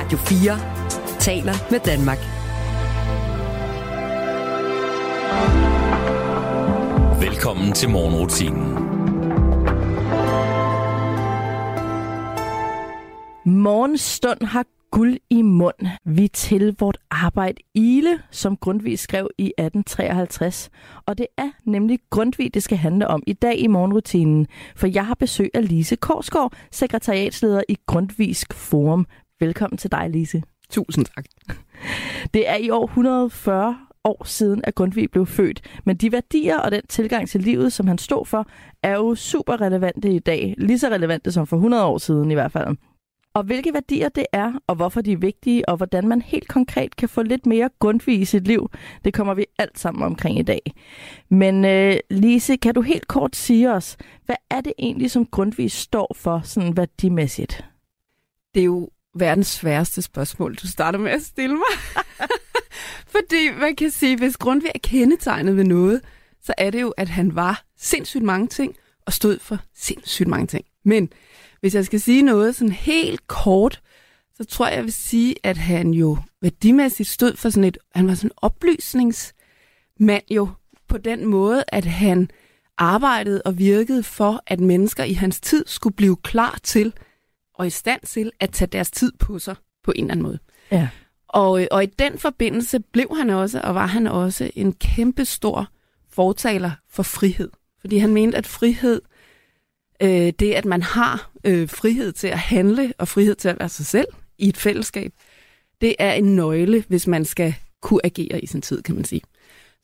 Radio 4 taler med Danmark. Velkommen til morgenrutinen. Morgenstund har guld i mund. Vi til vort arbejde ile, som Grundtvig skrev i 1853. Og det er nemlig Grundtvig, det skal handle om i dag i morgenrutinen. For jeg har besøg af Lise Korsgaard, sekretariatsleder i Grundtvigsk Forum. Velkommen til dig, Lise. Tusind tak. Det er i år 140 år siden, at Grundtvig blev født. Men de værdier og den tilgang til livet, som han stod for, er jo super relevante i dag. Lige så relevante som for 100 år siden i hvert fald. Og hvilke værdier det er, og hvorfor de er vigtige, og hvordan man helt konkret kan få lidt mere Grundtvig i sit liv, det kommer vi alt sammen omkring i dag. Men øh, Lise, kan du helt kort sige os, hvad er det egentlig, som Grundtvig står for sådan værdimæssigt? Det er jo verdens sværeste spørgsmål, du starter med at stille mig. Fordi man kan sige, hvis Grundtvig er kendetegnet ved noget, så er det jo, at han var sindssygt mange ting, og stod for sindssygt mange ting. Men hvis jeg skal sige noget sådan helt kort, så tror jeg, jeg vil sige, at han jo værdimæssigt stod for sådan et, han var sådan en oplysningsmand jo, på den måde, at han arbejdede og virkede for, at mennesker i hans tid skulle blive klar til og i stand til at tage deres tid på sig på en eller anden måde. Ja. Og, og i den forbindelse blev han også, og var han også, en kæmpe stor fortaler for frihed. Fordi han mente, at frihed, øh, det at man har øh, frihed til at handle og frihed til at være sig selv i et fællesskab, det er en nøgle, hvis man skal kunne agere i sin tid, kan man sige.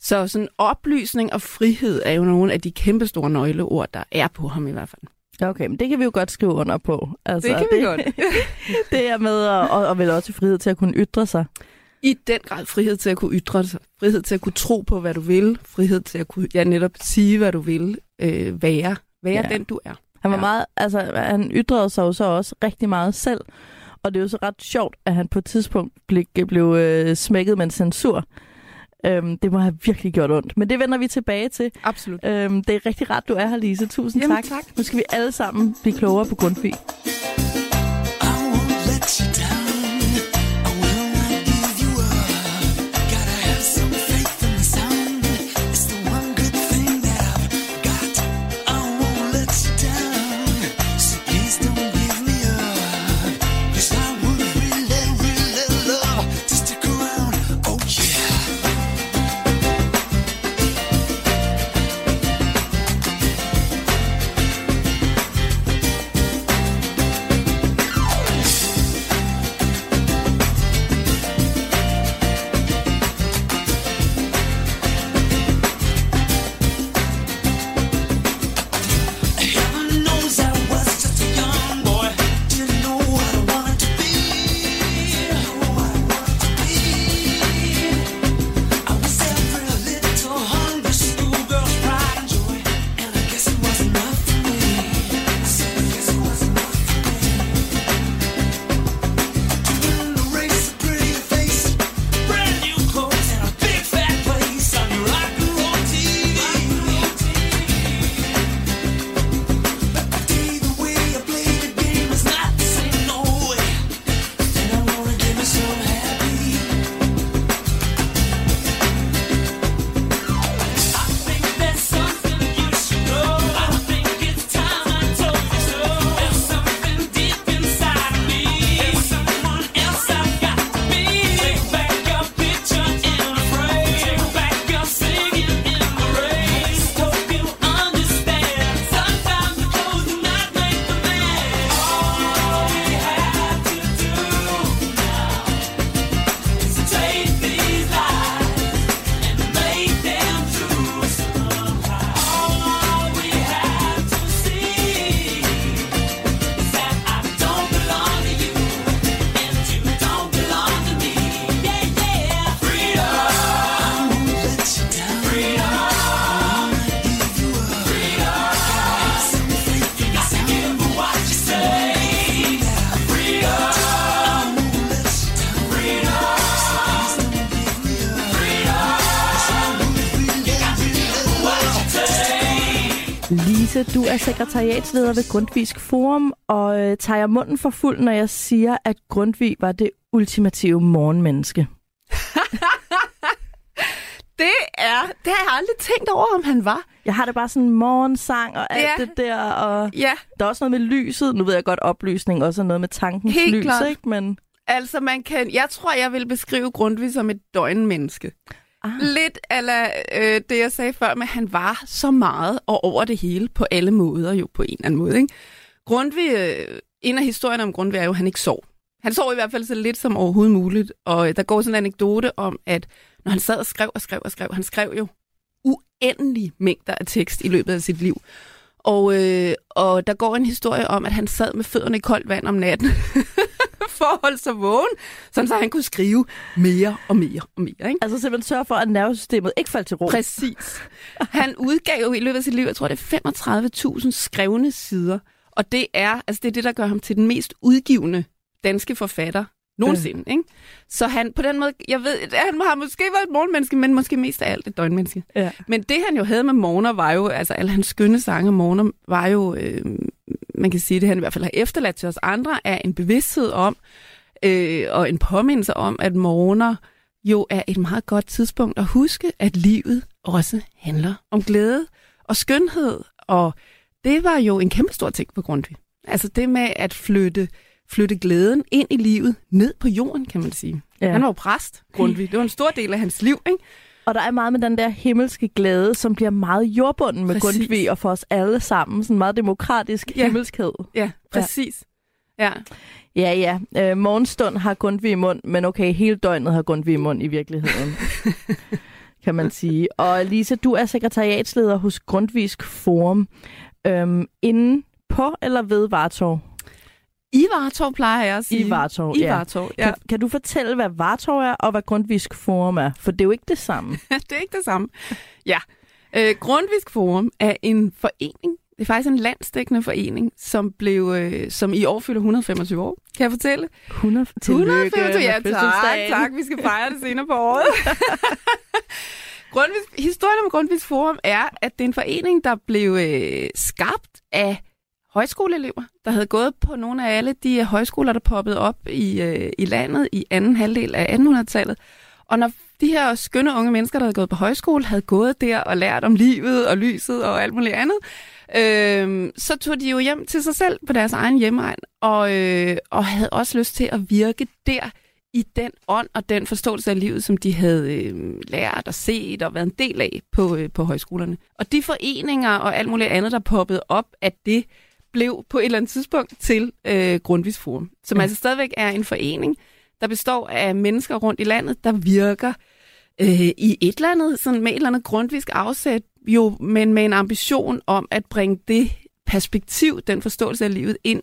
Så sådan oplysning og frihed er jo nogle af de kæmpe store nøgleord, der er på ham i hvert fald. Okay, men det kan vi jo godt skrive under på. Altså, Det kan vi godt. det er med, og, og, vel også frihed til at kunne ytre sig. I den grad frihed til at kunne ytre sig, frihed til at kunne tro på, hvad du vil, frihed til at kunne ja, netop sige, hvad du vil, øh, være, være ja. den du er. Han var Ja. meget, altså han ytrede sig jo så også rigtig meget selv, og det er jo så ret sjovt, at han på et tidspunkt blev, blev øh, smækket med en censur. Øhm, det må have virkelig gjort ondt, men det vender vi tilbage til. Absolut. Øhm, det er rigtig ret, du er her, Lise. Tusind Jamen, tak. tak. Nu skal vi alle sammen blive klogere på Grundtvig. Er sekretariatsleder ved Grundtvigs Forum, og øh, tager jeg munden for fuld, når jeg siger, at Grundtvig var det ultimative morgenmenneske. Det er, det har jeg aldrig tænkt over, om han var. Jeg har det bare sådan morgensang og alt Ja. det der, og Ja, der er også noget med lyset. Nu ved jeg godt, oplysning også er noget med tankens Helt lys, klart. ikke? Men altså man kan, jeg tror, jeg vil beskrive Grundtvig som et døgnmenneske ah, Lidt ala øh, det, jeg sagde før, med han var så meget og over det hele på alle måder, jo på en eller anden måde. Ikke? Grundtvig, øh, en af historierne om Grundtvig er jo, at han ikke sov. Han sov i hvert fald så lidt som overhovedet muligt, og øh, der går sådan en anekdote om, at når han sad og skrev og skrev og skrev, han skrev jo uendelige mængder af tekst i løbet af sit liv. Og, øh, og der går en historie om, at han sad med fødderne i koldt vand om natten, for at holde sig vågen, sådan så han kunne skrive mere og mere og mere. Ikke? altså simpelthen sørge for, at nervesystemet ikke faldt til ro. Præcis. Han udgav jo i løbet af sit liv, jeg tror det er 35.000 skrevne sider. Og det er, altså det er det, der gør ham til den mest udgivende danske forfatter nogensinde. Ikke? Så han på den måde, jeg ved, han har måske været et morgenmenneske, men måske mest af alt et døgnmenneske. Ja. Men det han jo havde med morgener var jo, altså alle hans skønne sange om morgener var jo, øh, man kan sige det han i hvert fald har efterladt til os andre, er en bevidsthed om, øh, og en påmindelse om, at morgener jo er et meget godt tidspunkt at huske, at livet også handler om glæde og skønhed. Og det var jo en kæmpe stor ting på Grundtvig. Altså det med at flytte, flytte glæden ind i livet, ned på jorden, kan man sige. Ja. Ja. Han var jo præst, Grundtvig. Det var en stor del af hans liv, ikke? Og der er meget med den der himmelske glæde, som bliver meget jordbunden med Præcis. Grundtvig og for os alle sammen. Sådan meget demokratisk Ja. himmelskhed. Ja, præcis. Ja. Ja, ja. Øh, morgenstund har Grundtvig i mund, men okay, hele døgnet har Grundtvig i mund i virkeligheden. kan man sige. Og Lise, du er sekretariatsleder hos Grundtvigs Forum. Øhm, inde på eller ved Vartov? I Vartov plejer jeg at sige. I Vartov, I ja. Vartov, ja. Kan, kan du fortælle, hvad Vartov er, og hvad Grundtvigs Forum er? For det er jo ikke det samme. det er ikke det samme. Ja. Øh, Grundvisk Forum er en forening. Det er faktisk en landsdækkende forening, som blev, øh, som i år fylder 125 år. Kan jeg fortælle? 100, 125, med ja tak, tak. Vi skal fejre det senere på året. Grundvis, historien om Grundvis Forum er, at det er en forening, der blev øh, skabt af højskoleelever, der havde gået på nogle af alle de øh, højskoler, der poppede op i, øh, i landet i anden halvdel af 1800-tallet. Og når de her skønne unge mennesker, der havde gået på højskole, havde gået der og lært om livet og lyset og alt muligt andet, øh, så tog de jo hjem til sig selv på deres egen hjemmeegn, og, øh, og havde også lyst til at virke der i den ånd og den forståelse af livet, som de havde øh, lært og set og været en del af på, øh, på højskolerne. Og de foreninger og alt muligt andet, der poppede op, at det blev på et eller andet tidspunkt til øh, Grundtvigs Forum, som Ja. altså stadigvæk er en forening, der består af mennesker rundt i landet, der virker øh, i et eller andet, sådan med et eller andet grundvisk afsæt, jo, men med en ambition om at bringe det perspektiv, den forståelse af livet ind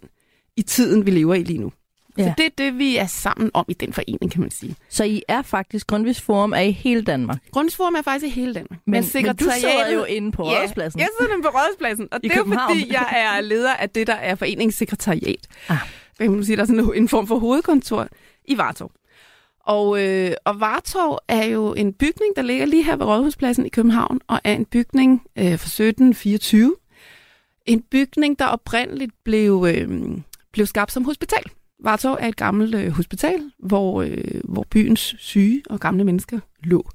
i tiden, vi lever i lige nu. Ja. Så det er det, vi er sammen om i den forening, kan man sige. Så I er faktisk, Grundtvigs Forum er i hele Danmark. Grundsforum er faktisk i hele Danmark. Men, men du sidder sekretariatet- jo inde på Ja, Rådhuspladsen. Jeg sidder nemlig på Rådhuspladsen, og I det er jo København. fordi, jeg er leder af det, der er foreningssekretariat. Ah. Hvad kan man sige, der er sådan en form for hovedkontor i Vartov. Og, øh, og Vartov er jo en bygning, der ligger lige her ved Rådhuspladsen i København, og er en bygning øh, fra 1724. En bygning, der oprindeligt blev, øh, blev skabt som hospital. Vartov er et gammelt øh, hospital, hvor, øh, hvor byens syge og gamle mennesker lå.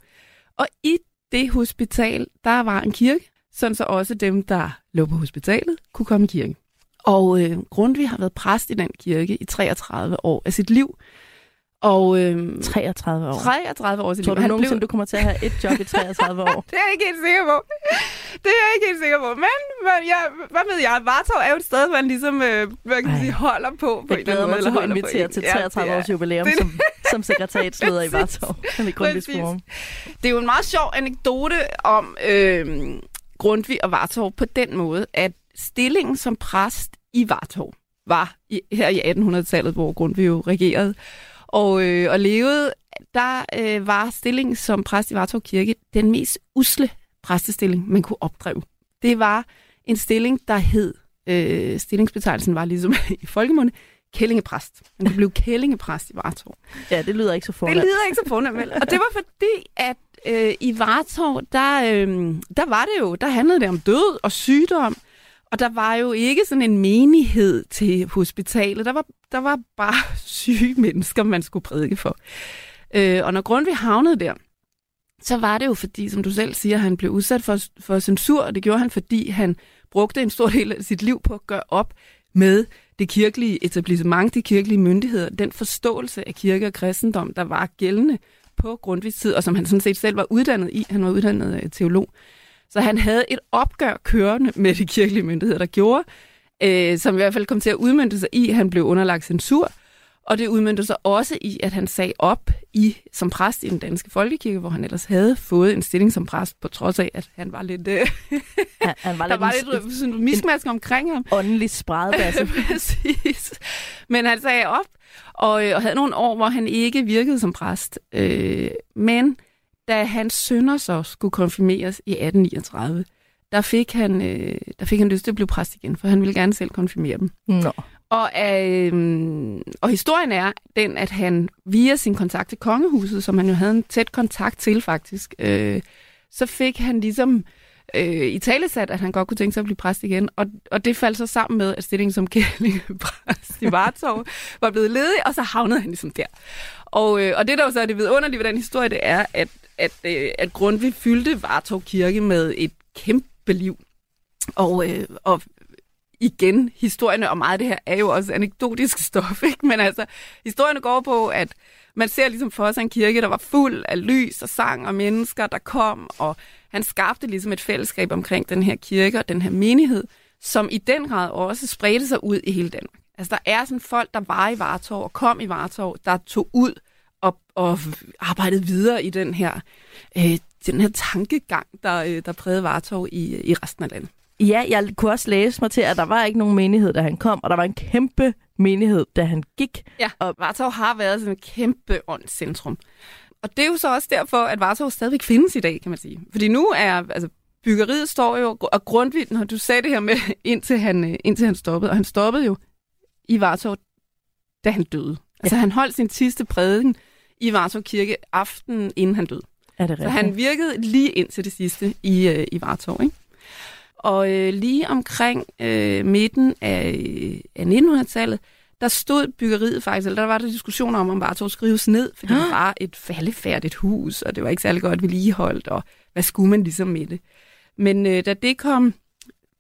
Og i det hospital, der var en kirke, sådan så også dem, der lå på hospitalet, kunne komme i kirke. Og øh, Grundtvig har været præst i den kirke i 33 år af sit liv. Og øh, 33 år. 33 år Tror du Han nogensinde, blev- du kommer til at have et job i 33 år? det er jeg ikke helt sikker på. Det er jeg ikke helt sikker på. Men hvad, jeg, hvad ved jeg? Vartov er jo et sted, man ligesom øh, kan man Ej. sige, holder på. på Jeg glæder mig til at invitere til Ja, 33 det er- års jubilæum det- som, som sekretariatsleder i. Vartov. Det er jo en meget sjov anekdote om øh, Grundtvig og Vartov på den måde, at stillingen som præst i Vartov var i, her i 1800-tallet, hvor Grundtvig jo regerede og, øh, og levede, der øh, var stillingen som præst i Vartov Kirke den mest usle præstestilling, man kunne opdrive. Det var en stilling, der hed, øh, stillingsbetegnelsen var ligesom i folkemunde, kællingepræst. Man kunne blive kællingepræst i Vartov. Ja, det lyder ikke så Det fornemt. lyder ikke så fornemt, vel? Og det var fordi, at øh, i Vartov, der, øh, der var det jo, der handlede det om død og sygdom. Og der var jo ikke sådan en menighed til hospitalet. Der var, der var bare syge mennesker, man skulle prædike for. Øh, og når Grundtvig havnede der, så var det jo fordi, som du selv siger, han blev udsat for, for censur, og det gjorde han, fordi han brugte en stor del af sit liv på at gøre op med det kirkelige etablissement, de kirkelige myndigheder, den forståelse af kirke og kristendom, der var gældende på Grundtvigs tid, og som han sådan set selv var uddannet i. Han var uddannet øh, teolog. Så han havde et opgør kørende med de kirkelige myndigheder, der gjorde, øh, som i hvert fald kom til at udmynde sig i, at han blev underlagt censur, og det udmyndte sig også i, at han sag op i som præst i den danske folkekirke, hvor han ellers havde fået en stilling som præst, på trods af, at han var lidt... Øh, Han, han var der lidt var en, lidt sådan miskmask omkring ham. åndelig spredbasse. Præcis. Men han sagde op, og, øh, og havde nogle år, hvor han ikke virkede som præst. Øh, men da hans sønner så skulle konfirmeres i 1839, der fik, han, øh, der fik han lyst til at blive præst igen, for han ville gerne selv konfirmere dem. Nå. Og, øh, og historien er den, at han via sin kontakt til kongehuset, som han jo havde en tæt kontakt til faktisk, øh, så fik han ligesom øh, i talesat, at han godt kunne tænke sig at blive præst igen. Og, og det faldt så sammen med, at stillingen som kælingepræst i Vartov var blevet ledig, og så havnede han ligesom der. Og, øh, og det der jo så er det vidunderlige ved den historie, det er, at, at, øh, at Grundtvig fyldte Vartov Kirke med et kæmpe liv. Og, øh, og igen, historierne og meget af det her er jo også anekdotisk stof, ikke? Men altså, historierne går på, at man ser ligesom for sig en kirke, der var fuld af lys og sang og mennesker, der kom, og han skabte ligesom et fællesskab omkring den her kirke og den her menighed, som i den grad også spredte sig ud i hele Danmark. Altså, der er sådan folk, der var i Vartov og kom i Vartov, der tog ud og, arbejdede videre i den her, øh, den her tankegang, der, øh, der prægede Vartov i, i resten af landet. Ja, jeg kunne også læse mig til, at der var ikke nogen menighed, da han kom, og der var en kæmpe menighed, da han gik. Ja, og Vartov har været sådan et kæmpe åndscentrum. Og det er jo så også derfor, at Vartov stadigvæk findes i dag, kan man sige. Fordi nu er, altså, byggeriet står jo, og Grundtvig, når du sagde det her med, indtil han, øh, indtil han stoppede, og han stoppede jo i Vartov, da han døde. Altså, han holdt sin sidste prædiken i Vartov Kirke aftenen, inden han døde. Er det Så rigtigt? han virkede lige indtil det sidste i, øh, i Vartov, ikke? Og øh, lige omkring øh, midten af, af 1900-tallet, der stod byggeriet faktisk, eller der var der diskussioner om, om Vartov skrives ned, fordi det var et faldefærdigt hus, og det var ikke særlig godt vedligeholdt, og hvad skulle man ligesom med det? Men øh, da det kom,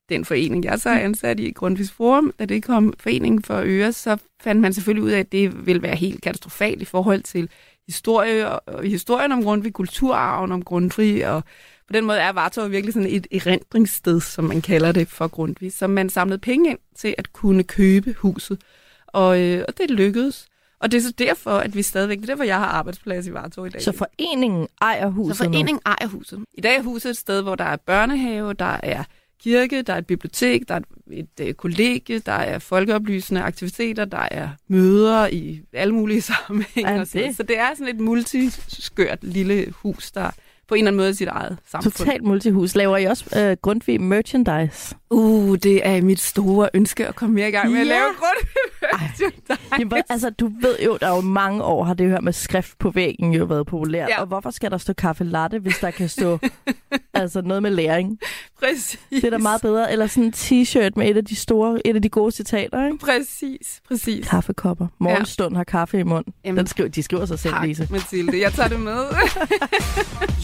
den forening, jeg så er ansat i, Grundtvigs Forum, da det kom foreningen for Øre, så fandt man selvfølgelig ud af, at det ville være helt katastrofalt i forhold til historie og, historien om Grundtvig, kulturarven om Grundtvig, og på den måde er Vartov virkelig sådan et erindringssted, som man kalder det for Grundtvig, så man samlede penge ind til at kunne købe huset, og, øh, og det lykkedes. Og det er så derfor, at vi stadigvæk, det er derfor, jeg har arbejdsplads i Vartov i dag. Så foreningen ejer huset Så foreningen ejer huset. I dag er huset et sted, hvor der er børnehave, der er kirke, der er et bibliotek, der er et, et øh, kollegie, der er folkeoplysende aktiviteter, der er møder i alle mulige sammenhænge. Er og sådan. det? Så det er sådan et multiskørt lille hus, der på en eller anden måde er sit eget samfund. Totalt multihus. Laver I også øh, Grundtvig merchandise? Uh, det er mit store ønske at komme mere i gang med at Ja. lave grund. Jamen, altså, du ved jo, der er jo mange år har det her med skrift på væggen jo været populært. Ja. Og hvorfor skal der stå kaffe latte, hvis der kan stå altså noget med læring? Præcis. Det er da meget bedre. Eller sådan en t-shirt med et af de store, et af de gode citater, ikke? Præcis, præcis. Kaffekopper. Morgenstund har kaffe i mund. Jamen, Den skriver, de skriver sig selv, Lise. Tak, Mathilde. Jeg tager det med.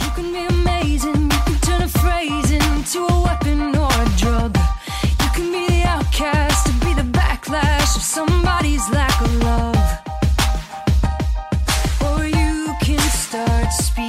You can be amazing, you can turn a phrase into a weapon or a drug. Outcast to be the backlash of somebody's lack of love. Or you can start speaking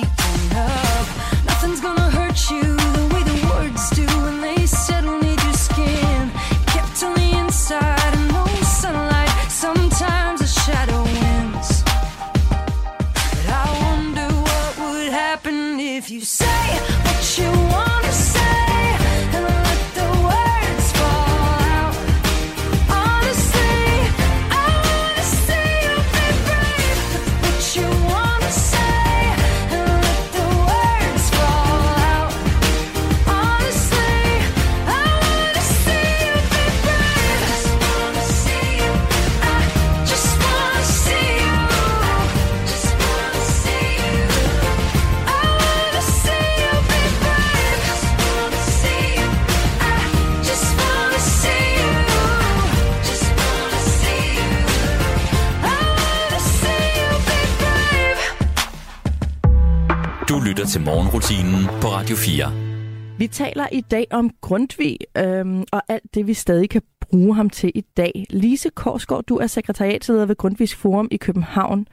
lytter til morgenrutinen på Radio 4. Vi taler i dag om Grundtvig øhm, og alt det, vi stadig kan bruge ham til i dag. Lise Korsgaard, du er sekretariatsleder ved Grundtvigs Forum i København.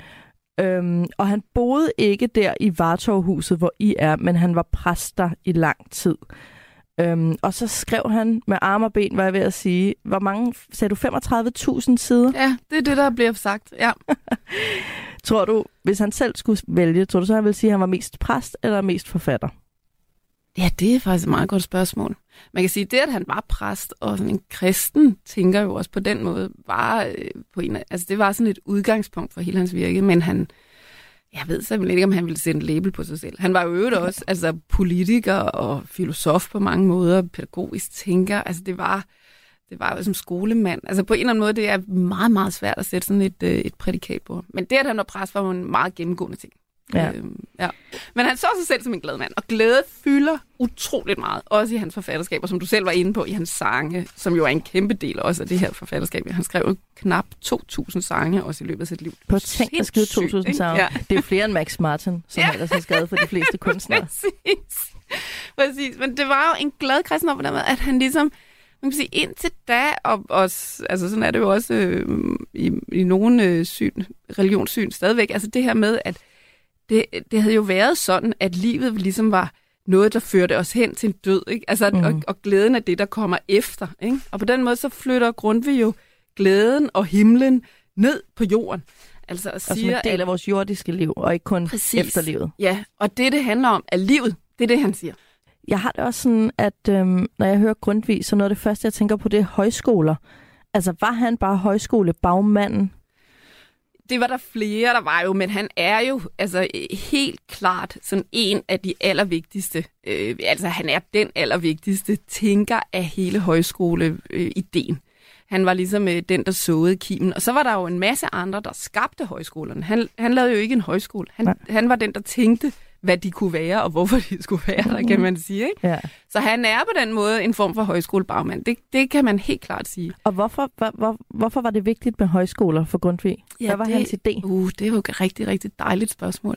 Øhm, og han boede ikke der i Vartorhuset, hvor I er, men han var præst der i lang tid. Øhm, og så skrev han med arme og ben, var jeg ved at sige. Hvor mange, sagde du 35.000 sider? Ja, det er det, der bliver sagt. Ja. Tror du, hvis han selv skulle vælge, tror du så, han ville sige, at han var mest præst eller mest forfatter? ja, det er faktisk et meget godt spørgsmål. Man kan sige, det, at han var præst og sådan en kristen, tænker jo også på den måde, var øh, på en af, altså det var sådan et udgangspunkt for hele hans virke, men han, jeg ved simpelthen ikke, om han ville sætte en label på sig selv. Han var jo øvrigt også altså, politiker og filosof på mange måder, pædagogisk tænker. Altså det var, det var jo som skolemand. Altså på en eller anden måde, det er meget, meget svært at sætte sådan et, øh, et prædikat på. Men det, at han var præst, var jo en meget gennemgående ting. Ja. Øhm, ja. Men han så sig selv som en glad mand, og glæde fylder utroligt meget, også i hans forfatterskaber, som du selv var inde på, i hans sange, som jo er en kæmpe del også af det her forfatterskab. Han skrev knap 2.000 sange også i løbet af sit liv. På tænk at skrive Sindssygt, 2.000 ikke? sange. Ja. Det er flere end Max Martin, som Ja. ellers har skrevet for de fleste kunstnere. Præcis. Præcis. Men det var jo en glad kristen op at han ligesom, man kan sige, indtil da, og også, altså sådan er det jo også øh, i, i nogle øh, syn, religionssyn stadigvæk, altså det her med, at det, det havde jo været sådan, at livet ligesom var noget, der førte os hen til en død, ikke? Altså, mm. og, og glæden af det, der kommer efter, ikke? Og på den måde, så flytter Grundtvig jo glæden og himlen ned på jorden. Altså, og Og som siger, en del af vores jordiske liv, og ikke kun Præcis. efterlivet. Ja, og det, det handler om, er livet. Det er det, han siger. Jeg har det også sådan, at øhm, når jeg hører Grundtvig, så noget af det første, jeg tænker på, det er højskoler. Altså, var han bare højskolebagmanden? Det var der flere, der var jo, men han er jo altså helt klart sådan en af de allervigtigste, øh, altså han er den allervigtigste tænker af hele højskoleideen. Han var ligesom øh, den, der såede kimen. Og så var der jo en masse andre, der skabte højskolerne. Han, han lavede jo ikke en højskole. Han, Nej. han var den, der tænkte, hvad de kunne være, og hvorfor de skulle være der, kan man sige. Ikke? Ja. Så han er på den måde en form for højskolebagmand. Det, det kan man helt klart sige. Og hvorfor, hvor, hvor, hvorfor var det vigtigt med højskoler for Grundtvig? Ja, Hvad var det, hans idé? Uh, det er jo et rigtig, rigtig dejligt spørgsmål.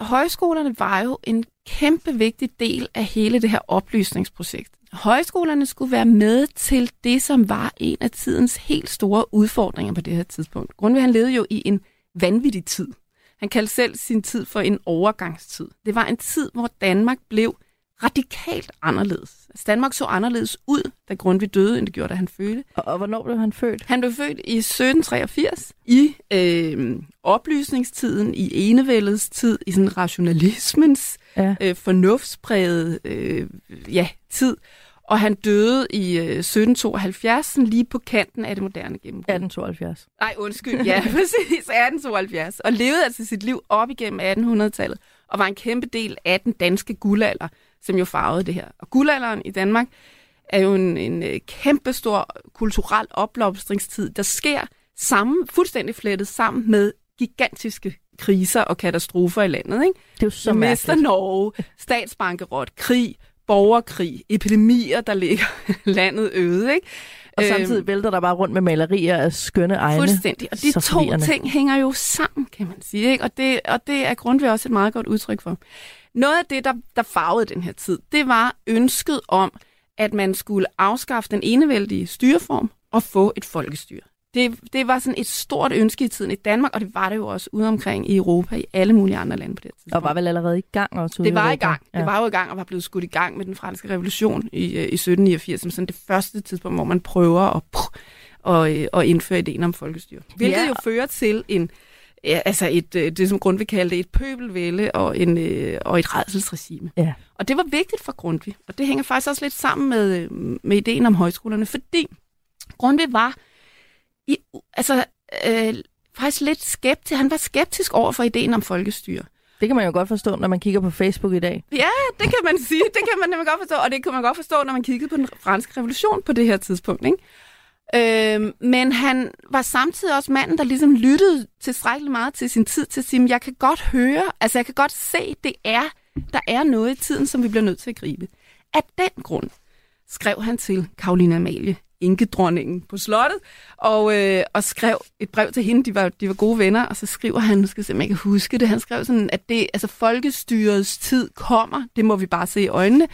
Højskolerne var jo en kæmpe vigtig del af hele det her oplysningsprojekt. Højskolerne skulle være med til det, som var en af tidens helt store udfordringer på det her tidspunkt. Grundtvig han levede jo i en vanvittig tid. Han kaldte selv sin tid for en overgangstid. Det var en tid, hvor Danmark blev radikalt anderledes. Altså, Danmark så anderledes ud, da Grundtvig døde, end det gjorde, da han fødte. Og, og hvornår blev han født? Han blev født i 1783 i øh, oplysningstiden, i enevældets tid, i sådan rationalismens Ja. øh, fornuftspræget øh, ja, tid. Og han døde i øh, 1772, sådan lige på kanten af det moderne gennembrud. 1872. Nej, undskyld. Ja, præcis. 1872. Og levede altså sit liv op igennem 1800-tallet. Og var en kæmpe del af den danske guldalder, som jo farvede det her. Og guldalderen i Danmark er jo en, en øh, kæmpe stor kulturel opblomstringstid, der sker sammen, fuldstændig flettet sammen med gigantiske kriser og katastrofer i landet. Ikke? Det er jo så Så mister. Norge, statsbankerot, krig, borgerkrig, epidemier, der ligger landet øde. Ikke? Og Øhm, samtidig vælter der bare rundt med malerier af skønne egne. Fuldstændig. Og de to ting hænger jo sammen, kan man sige. Ikke? Og, det, og det er Grundtvig også et meget godt udtryk for. Noget af det, der, der farvede den her tid, det var ønsket om, at man skulle afskaffe den enevældige styreform og få et folkestyre. Det, det var sådan et stort ønske i tiden i Danmark, og det var det jo også ude omkring i Europa, i alle mulige andre lande på det tidspunkt. Og var vel allerede i gang også Det var i gang. Det var jo i gang og var blevet skudt i gang med den franske revolution i, øh, i 1789, som sådan det første tidspunkt, hvor man prøver at, og, øh, at indføre ideen om folkestyre. Hvilket Ja. jo fører til en, ja, altså et, øh, det, som Grundtvig kaldte et pøbelvælde og, en, og et redselsregime. Ja. Og det var vigtigt for Grundtvig, og det hænger faktisk også lidt sammen med, med ideen om højskolerne, fordi Grundtvig var i, altså, øh, faktisk lidt skeptisk. Han var skeptisk over for ideen om folkestyre. Det kan man jo godt forstå, når man kigger på Facebook i dag. Ja, det kan man sige. Det kan man nemlig godt forstå. Og det kan man godt forstå, når man kiggede på den franske revolution på det her tidspunkt. Ikke? Øhm, men han var samtidig også manden, der ligesom lyttede tilstrækkeligt meget til sin tid til at sige, jeg kan godt høre, altså jeg kan godt se, det er, der er noget i tiden, som vi bliver nødt til at gribe. Af den grund skrev han til Karoline Amalie enkedronningen på slottet, og, øh, og skrev et brev til hende. De var, de var gode venner, og så skriver han, nu skal jeg se, om jeg kan huske det, han skrev sådan, at det, altså, folkestyrets tid kommer, det må vi bare se i øjnene,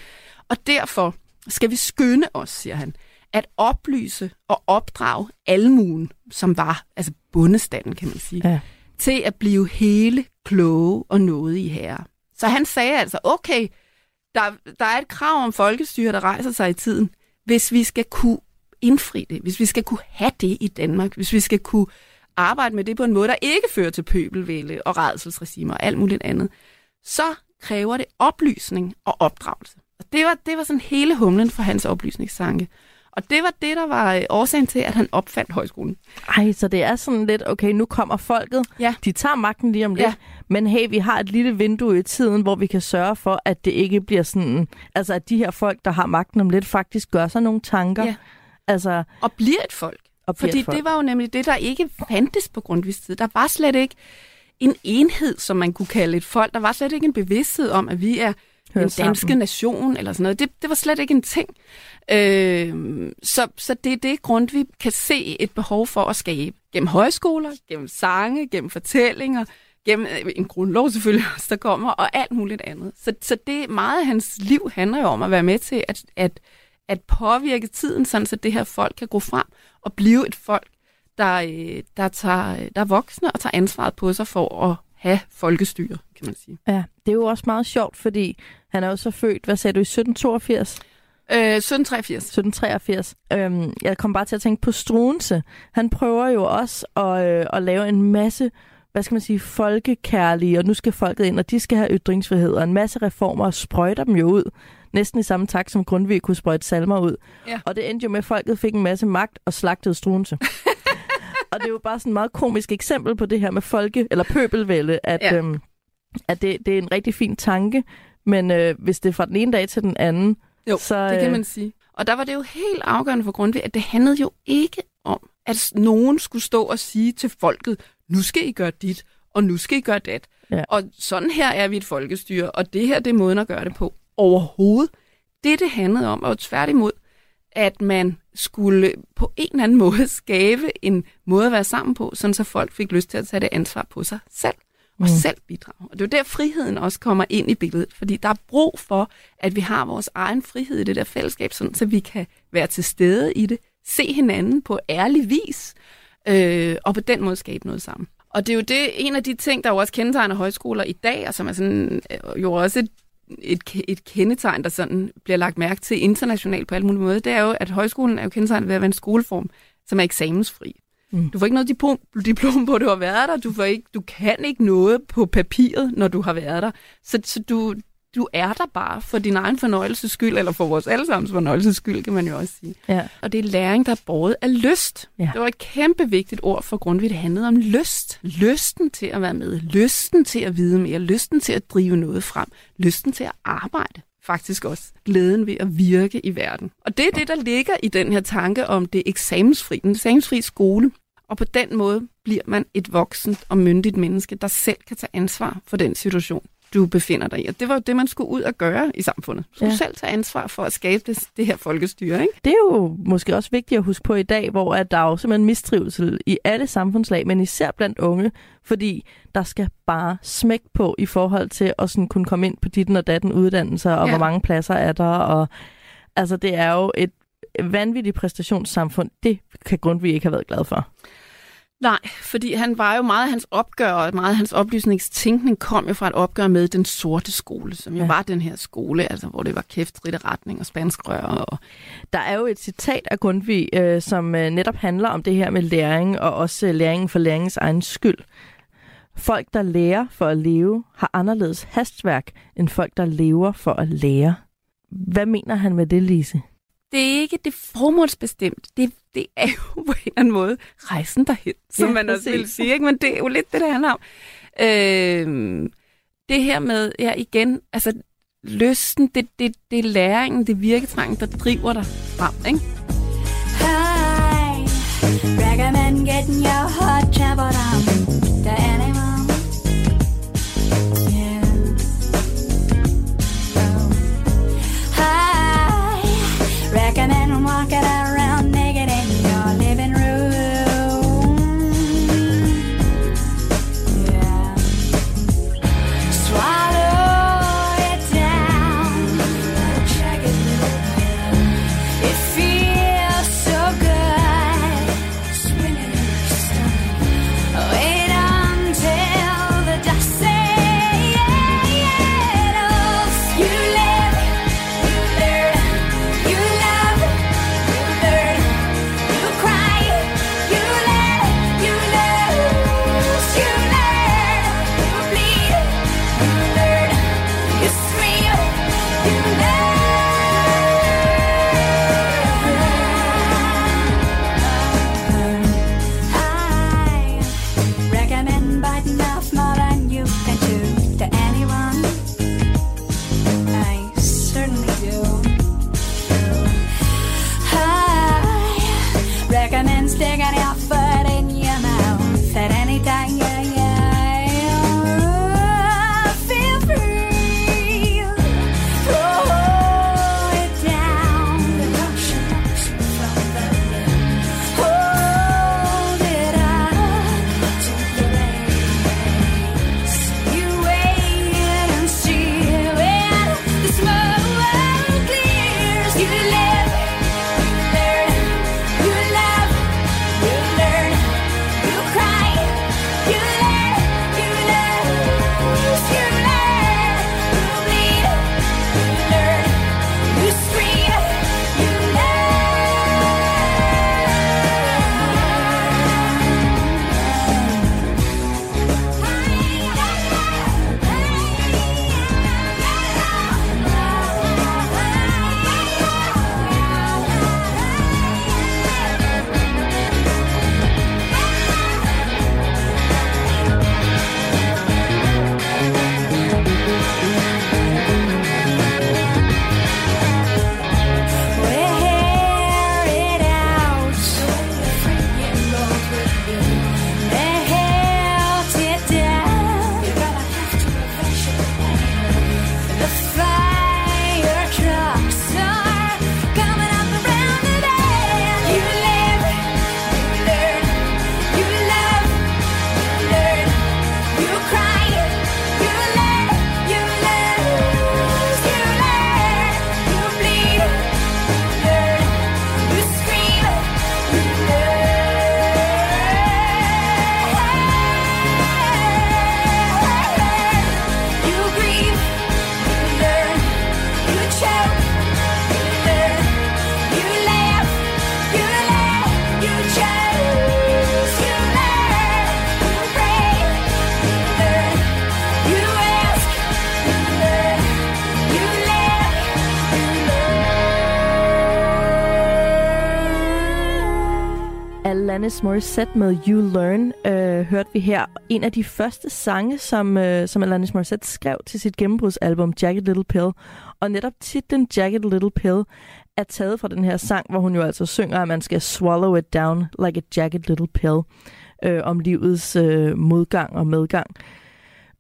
og derfor skal vi skynde os, siger han, at oplyse og opdrage almuen, som var altså bundestanden, kan man sige, Ja. til at blive hele, kloge og nådige herrer. Så han sagde altså, okay, der, der er et krav om folkestyre, der rejser sig i tiden. Hvis vi skal kunne indfri det, hvis vi skal kunne have det i Danmark, hvis vi skal kunne arbejde med det på en måde, der ikke fører til pøbelvælde og redselsregimer og alt muligt andet, så kræver det oplysning og opdragelse. Og det var, det var sådan hele humlen for hans oplysningssanke. Og det var det, der var øh, årsagen til, at han opfandt højskolen. Ej, så det er sådan lidt, okay, nu kommer folket. Ja. De tager magten lige om lidt. Ja. Men hey, vi har et lille vindue i tiden, hvor vi kan sørge for, at det ikke bliver sådan... Altså, at de her folk, der har magten om lidt, faktisk gør sig nogle tanker. Ja. Altså, Og bliver et folk. og bliver Fordi et folk. det var jo nemlig det, der ikke fandtes på Grundtvigs tid. Der var slet ikke en enhed, som man kunne kalde et folk. Der var slet ikke en bevidsthed om, at vi er Hører den danske sammen. nation eller sådan noget. Det, det var slet ikke en ting. Øh, så, så det er det, Grundtvig kan se et behov for at skabe. Gennem højskoler, gennem sange, gennem fortællinger, gennem øh, en grundlov selvfølgelig også, der kommer, og alt muligt andet. Så, så det meget af hans liv handler jo om at være med til at, at, at påvirke tiden, sådan så det her folk kan gå frem og blive et folk, der, øh, der, tager, der er voksne og tager ansvaret på sig for at have folkestyre, kan man sige. Ja, det er jo også meget sjovt, fordi han er jo så født, hvad sagde du, i 1782? Øh, 1783. 1783. Øhm, jeg kom bare til at tænke på Struense. Han prøver jo også at, øh, at lave en masse, hvad skal man sige, folkekærlige, og nu skal folket ind, og de skal have ytringsfrihed, og en masse reformer, og sprøjter dem jo ud. Næsten i samme takt, som Grundtvig kunne sprøjte salmer ud. Ja. Og det endte jo med, at folket fik en masse magt og slagtede Struense. og det er jo bare sådan et meget komisk eksempel på det her med folke, eller pøbelvælde, at, Ja. øhm, at det, det er en rigtig fin tanke, men øh, hvis det er fra den ene dag til den anden, Jo, så, det kan øh, man sige. Og der var det jo helt afgørende for Grundtvig, at det handlede jo ikke om, at nogen skulle stå og sige til folket, nu skal I gøre dit, og nu skal I gøre dat. Ja. Og sådan her er vi et folkestyre, og det her det er måden at gøre det på. Overhovedet. Det, det handlede om, var jo tværtimod, at man skulle på en eller anden måde skabe en måde at være sammen på, sådan så folk fik lyst til at tage det ansvar på sig selv og Mm. selv bidrage. Og det er jo der, friheden også kommer ind i billedet, fordi der er brug for, at vi har vores egen frihed i det der fællesskab, sådan så vi kan være til stede i det, se hinanden på ærlig vis, øh, og på den måde skabe noget sammen. Og det er jo det, en af de ting, der jo også kendetegner højskoler i dag, og som er sådan, øh, jo også et, et, ke- et kendetegn, der sådan bliver lagt mærke til internationalt på alle mulige måder, det er jo, at højskolen er jo kendetegnet ved at være en skoleform, som er eksamensfri. Mm. Du får ikke noget diplom, diplom på, at du har været der. Du, får ikke, du kan ikke noget på papiret, når du har været der. Så, så du, du er der bare for din egen fornøjelses skyld, eller for vores allesammens fornøjelses skyld, kan man jo også sige. Ja. Og det er læring, der er båret af lyst. Ja. Det var et kæmpe vigtigt ord for Grundtvig. Det handlede om lyst. Lysten til at være med. Lysten til at vide mere. Lysten til at drive noget frem. Lysten til at arbejde. Faktisk også glæden ved at virke i verden. Og det er det, der ligger i den her tanke om det eksamensfri, den eksamensfri skole. Og på den måde bliver man et voksent og myndigt menneske, der selv kan tage ansvar for den situation, du befinder dig i. Og det var jo det, man skulle ud og gøre i samfundet. Du skulle Ja. selv tage ansvar for at skabe det, det her folkestyre, ikke? Det er jo måske også vigtigt at huske på i dag, hvor at der er jo simpelthen mistrivsel i alle samfundslag, men især blandt unge, fordi der skal bare smæk på i forhold til at sådan kunne komme ind på ditten og datten uddannelser, og Ja. hvor mange pladser er der. Og, altså, det er jo et vanvittigt præstationssamfund. Det kan Grundtvig ikke have været glad for. Nej, fordi han var jo meget af hans opgør, og meget af hans oplysningstænkning kom jo fra et opgør med den sorte skole, som jo Ja. var den her skole, altså hvor det var kæftrit retning og spansk rør. Og, Der er jo et citat af Grundtvig, øh, som øh, netop handler om det her med læring, og også øh, læringen for læringens egen skyld. Folk, der lærer for at leve, har anderledes hastværk end folk, der lever for at lære. Hvad mener han med det, Lise? Det er ikke det formålsbestemt. Det, det er jo på en eller anden måde rejsen derhen, som Ja, man også vil sige. Ikke? Men det er jo lidt det, det handler om. Øh, det her med, ja igen, altså lysten, det, det, det er læringen, det er virketrangen, der driver dig frem. Ikke? Hi, recommend getting your hot traveled Alanis Morissette med You Learn øh, hørte vi her. En af de første sange, som, øh, som Alanis Morissette skrev til sit gennembrudsalbum Jagged Little Pill. Og netop titlen Jagged Little Pill er taget fra den her sang, hvor hun jo altså synger, at man skal swallow it down like a jagged little pill øh, om livets øh, modgang og medgang.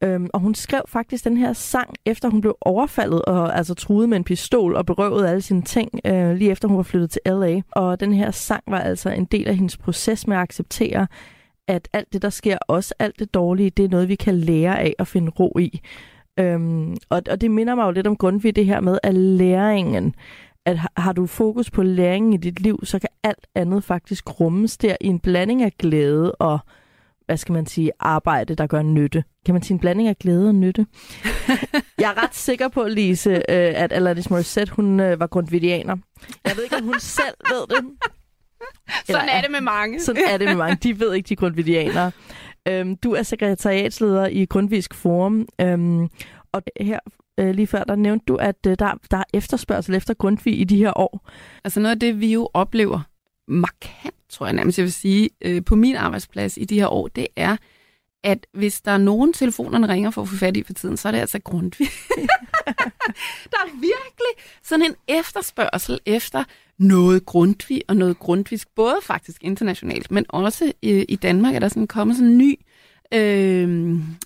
Øhm, og hun skrev faktisk den her sang, efter hun blev overfaldet og altså truet med en pistol og berøvet alle sine ting, øh, lige efter hun var flyttet til LA. Og den her sang var altså en del af hendes proces med at acceptere, at alt det, der sker, også alt det dårlige, det er noget, vi kan lære af og finde ro i. Øhm, og, og det minder mig jo lidt om Grundtvig, det her med, at læringen, at har- har du fokus på læringen i dit liv, så kan alt andet faktisk rummes der i en blanding af glæde og, hvad skal man sige, arbejde, der gør nytte. Kan man sige en blanding af glæde og nytte? Jeg er ret sikker på, Lise, øh, at Alanis Morissette, hun øh, var grundvidianer. Jeg ved ikke, om hun selv ved det. Sådan Eller er det med mange. sådan er det med mange. De ved ikke, de er grundvidianere. Øhm, du er sekretariatsleder i Grundvisk Forum, øhm, og her øh, lige før, der nævnte du, at øh, der, der er efterspørgsel efter Grundtvig i de her år. Altså noget af det, vi jo oplever markant, tror jeg nærmest, jeg vil sige, øh, på min arbejdsplads i de her år, det er, at hvis der er nogen telefonerne ringer for at få fat i for tiden, så er det altså Grundtvig. der er virkelig sådan en efterspørgsel efter noget Grundtvig og noget Grundtvisk, både faktisk internationalt, men også i, i Danmark er der sådan kommet sådan en ny, øh,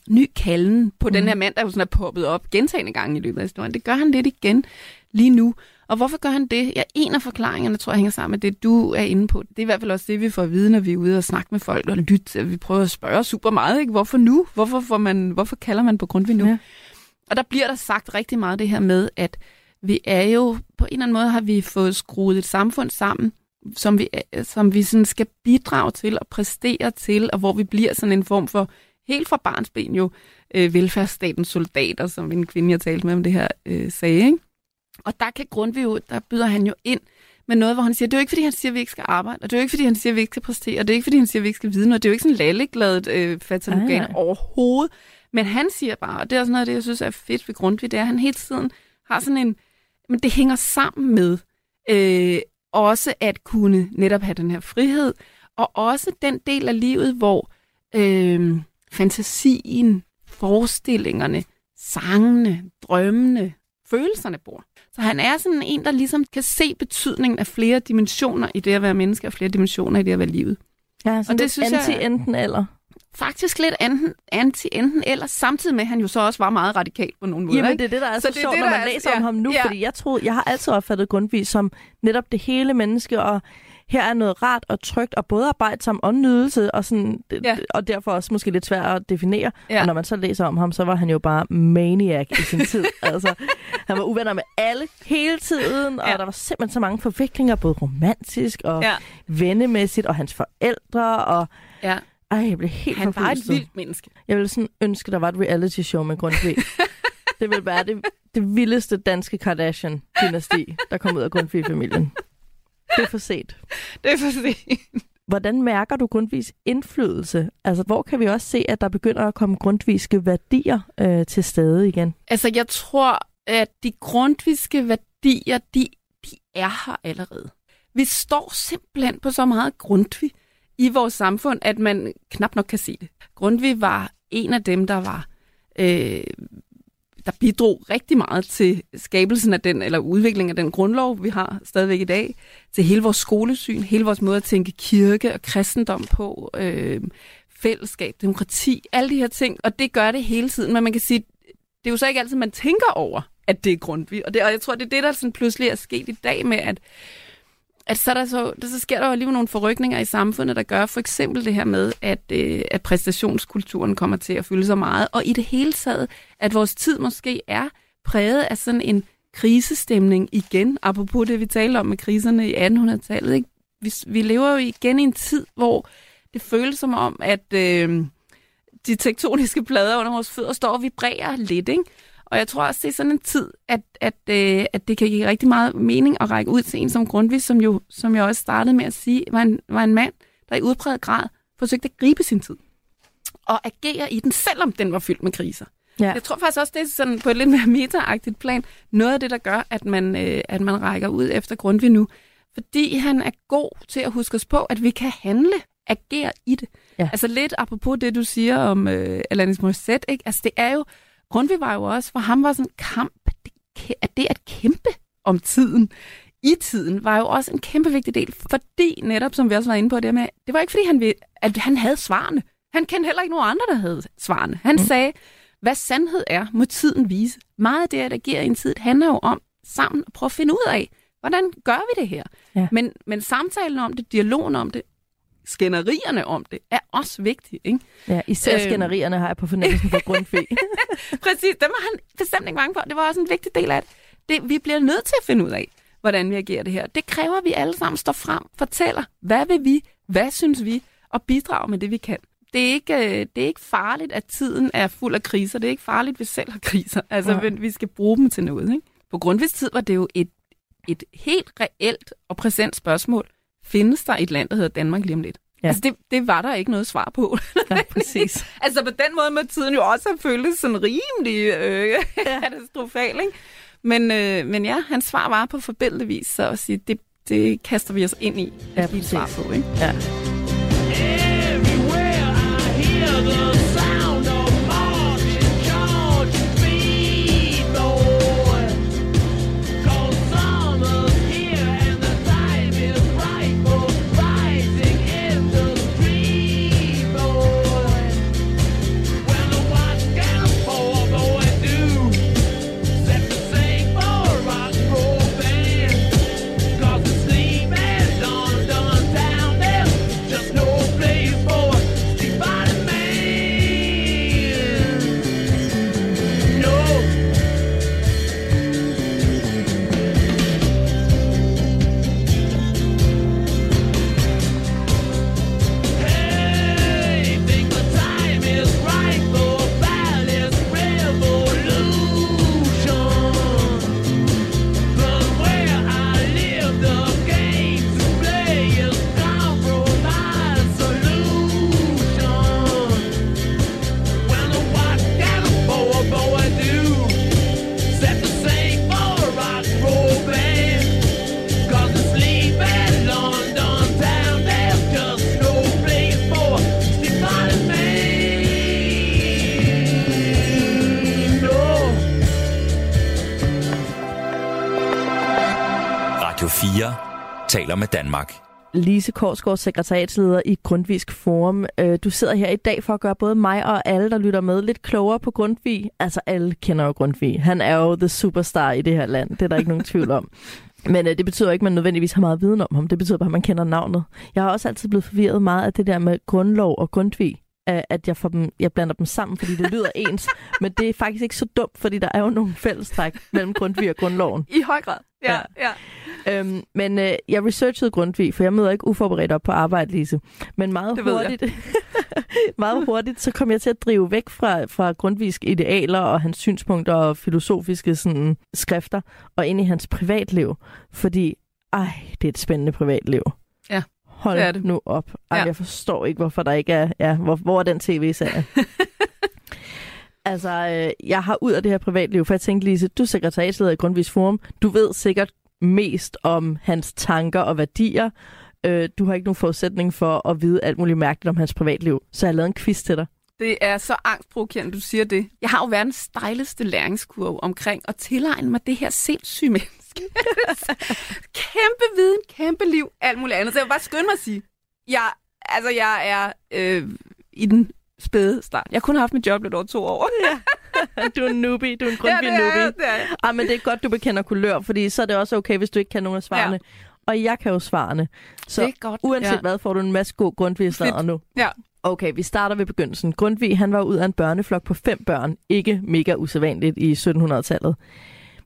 ny kalden på mm. den her mand, der jo sådan er poppet op gentagende gange i løbet af historien. Det gør han lidt igen lige nu. Og hvorfor gør han det? Ja, en af forklaringerne, tror jeg, hænger sammen med det, du er inde på. Det er i hvert fald også det, vi får at vide, når vi er ude og snakke med folk og lytte. Vi prøver at spørge super meget, ikke? Hvorfor nu? Hvorfor, får man, hvorfor kalder man på Grundtvig nu? Ja. Og der bliver der sagt rigtig meget det her med, at vi er jo, på en eller anden måde har vi fået skruet et samfund sammen, som vi, som vi sådan skal bidrage til og præstere til, og hvor vi bliver sådan en form for, helt fra barnsben jo, øh, velfærdsstatens soldater, som en kvinde, jeg talte med om det her, øh, sagde. Ikke? Og der kan Grundtvig jo, der byder han jo ind med noget, hvor han siger, det er jo ikke, fordi han siger, at vi ikke skal arbejde, og det er jo ikke, fordi han siger, at vi ikke skal præstere, og det er ikke, fordi han siger, at vi ikke skal vide noget. Det er jo ikke sådan lallegladet øh, nej. overhovedet. Men han siger bare, og det er også noget af det, jeg synes er fedt ved Grundtvig, det er, at han hele tiden har sådan en, men det hænger sammen med øh, også at kunne netop have den her frihed, og også den del af livet, hvor øh, fantasien, forestillingerne, sangene, drømmene, følelserne bor. Så han er sådan en, der ligesom kan se betydningen af flere dimensioner i det at være menneske, og flere dimensioner i det at være livet. Ja, så Og det synes jeg- anti enten eller. Faktisk lidt enten, anti enten eller, samtidig med, at han jo så også var meget radikal på nogle måder. Jamen, det er det, der er så, Så det sjovt, det, når man er- læser ja, om ham nu, ja. fordi jeg troede, jeg har altid opfattet Grundtvig som netop det hele menneske, og her er noget rart og trygt, og både arbejdsom og nydelse, og, sådan, Ja. og derfor også måske lidt svært at definere. Ja. Og når man så læser om ham, så var han jo bare maniac i sin tid. altså, han var uvenner med alle hele tiden, og Ja. der var simpelthen så mange forviklinger, både romantisk og Ja. vennemæssigt, og hans forældre, og Ja. ej, jeg blev helt Han var et vildt menneske. Jeg ville sådan ønske, der var et reality show med Grundtvig. det ville være det, det vildeste danske Kardashian-dynasti, der kom ud af Grundtvig-familien. Det er for set. Det er for sent. Hvordan mærker du Grundtvigs indflydelse? Altså, hvor kan vi også se, at der begynder at komme grundtvigske værdier øh, til stede igen? Altså, jeg tror, at de grundviske værdier, de, de er her allerede. Vi står simpelthen på så meget Grundtvig i vores samfund, at man knap nok kan se det. Grundtvig var en af dem, der var øh, der bidrog rigtig meget til skabelsen af den, eller udviklingen af den grundlov, vi har stadigvæk i dag, til hele vores skolesyn, hele vores måde at tænke kirke og kristendom på, øh, fællesskab, demokrati, alle de her ting, og det gør det hele tiden, men man kan sige, det er jo så ikke altid, man tænker over, at det er Grundtvig, og, det, og jeg tror, det er det, der sådan pludselig er sket i dag med, at at så, der så, så sker der jo alligevel nogle forrykninger i samfundet, der gør for eksempel det her med, at, øh, at præstationskulturen kommer til at fylde så meget, og i det hele taget, at vores tid måske er præget af sådan en krisestemning igen, apropos det, vi talte om med kriserne i 1800-tallet. Ikke? Vi, vi lever jo igen i en tid, hvor det føles som om, at øh, de tektoniske plader under vores fødder står og vibrerer lidt, ikke? Og jeg tror også, det er sådan en tid, at, at, øh, at det kan give rigtig meget mening at række ud til en som Grundtvig, som, jo, som jeg også startede med at sige, var en, var en mand, der i udpræget grad forsøgte at gribe sin tid. Og agere i den, selvom den var fyldt med kriser. Ja. Jeg tror faktisk også, det er sådan på et lidt mere meta plan, noget af det, der gør, at man, øh, at man rækker ud efter Grundtvig nu. Fordi han er god til at huske os på, at vi kan handle. agere i det. Ja. Altså lidt apropos det, du siger om øh, Alanis Morissette, ikke? Altså det er jo, Grundtvig var jo også, for ham var sådan en kamp, det, at det at kæmpe om tiden, i tiden, var jo også en kæmpe vigtig del, fordi netop, som vi også var inde på det med, det var ikke fordi, han, vil, at han havde svarene. Han kendte heller ikke nogen andre, der havde svarene. Han mm. sagde, hvad sandhed er, må tiden vise. Meget af det at agere i en tid handler jo om sammen at prøve at finde ud af, hvordan gør vi det her? Ja. Men, men samtalen om det, dialogen om det, skænderierne om det, er også vigtige. Ikke? Ja, især Øhm. skænderierne har jeg på fornemmelsen for Grundtvig. Præcis, dem var han bestemt ikke bange for. Det var også en vigtig del af det. det. Vi bliver nødt til at finde ud af, hvordan vi agerer det her. Det kræver, at vi alle sammen står frem, fortæller, hvad vil vi, hvad synes vi, og bidrager med det, vi kan. Det er, ikke, øh, det er ikke farligt, at tiden er fuld af kriser. Det er ikke farligt, at vi selv har kriser. Altså, men vi skal bruge dem til noget. Ikke? På Grundtvigs tid var det jo et, et helt reelt og præsent spørgsmål. Findes der et land, der hedder Danmark lige om lidt? Ja. Ja. Altså, det, det var der ikke noget svar på. ja, præcis. Altså på den måde må tiden jo også have føltes sådan rimelig øh, katastrofal, ikke? Men, øh, men ja, hans svar var på forbindelig vis, så at sige, det, det kaster vi os ind i Ja, at give et svar på, ikke? Ja. Danmark. Lise Korsgaard, sekretariatsleder i Grundvisk Forum. Øh, Du sidder her i dag for at gøre både mig og alle, der lytter med, lidt klogere på Grundtvig. Altså, alle kender jo Grundtvig. Han er jo the superstar i det her land. Det er der ikke nogen tvivl om. Men øh, det betyder ikke, at man nødvendigvis har meget viden om ham. Det betyder bare, at man kender navnet. Jeg har også altid blevet forvirret meget af det der med grundlov og Grundtvig. At jeg, får dem, jeg blander dem sammen, fordi det lyder ens. Men det er faktisk ikke så dumt, fordi der er jo nogle fællestræk mellem Grundtvig og grundloven. I høj grad. Ja, Ja. ja. Øhm, men øh, jeg researchede Grundtvig, for jeg møder ikke uforberedt op på arbejde, Lise. Men meget Det hurtigt, meget hurtigt, så kom jeg til at drive væk fra, fra Grundtvigs idealer og hans synspunkter og filosofiske sådan, skrifter, og ind i hans privatliv. Fordi, ej, det er et spændende privatliv. Ja, Hold det er det. nu op. Ej, Ja. Jeg forstår ikke, hvorfor der ikke er... Ja, hvor, hvor er den tv-serie? altså, øh, jeg har ud af det her privatliv, for jeg tænkte, Lise, du er sekretariatsleder i Grundtvigs Forum. Du ved sikkert mest om hans tanker og værdier. Øh, du har ikke nogen forudsætning for at vide alt muligt mærkeligt om hans privatliv. Så jeg har lavet en quiz til dig. Det er så angstprovokerende, du siger det. Jeg har jo verdens stejleste læringskurve omkring at tilegne mig det her sindssyge menneske. kæmpe viden, kæmpe liv, alt muligt andet. Så jeg vil bare skynde mig at sige, jeg, altså, jeg er øh, i den spæde start. Jeg kunne have haft mit job lidt over to år. du er en newbie, du er en ja, er, jeg, newbie. jeg. Ah, men det er godt, du bekender kulør, fordi så er det også okay, hvis du ikke kan nogen af svarene. Ja. Og jeg kan jo svarene. Så det er godt. uanset ja. hvad, får du en masse god grundtvig nu. Ja. Okay, vi starter ved begyndelsen. Grundtvig, han var ud af en børneflok på fem børn. Ikke mega usædvanligt i 1700-tallet.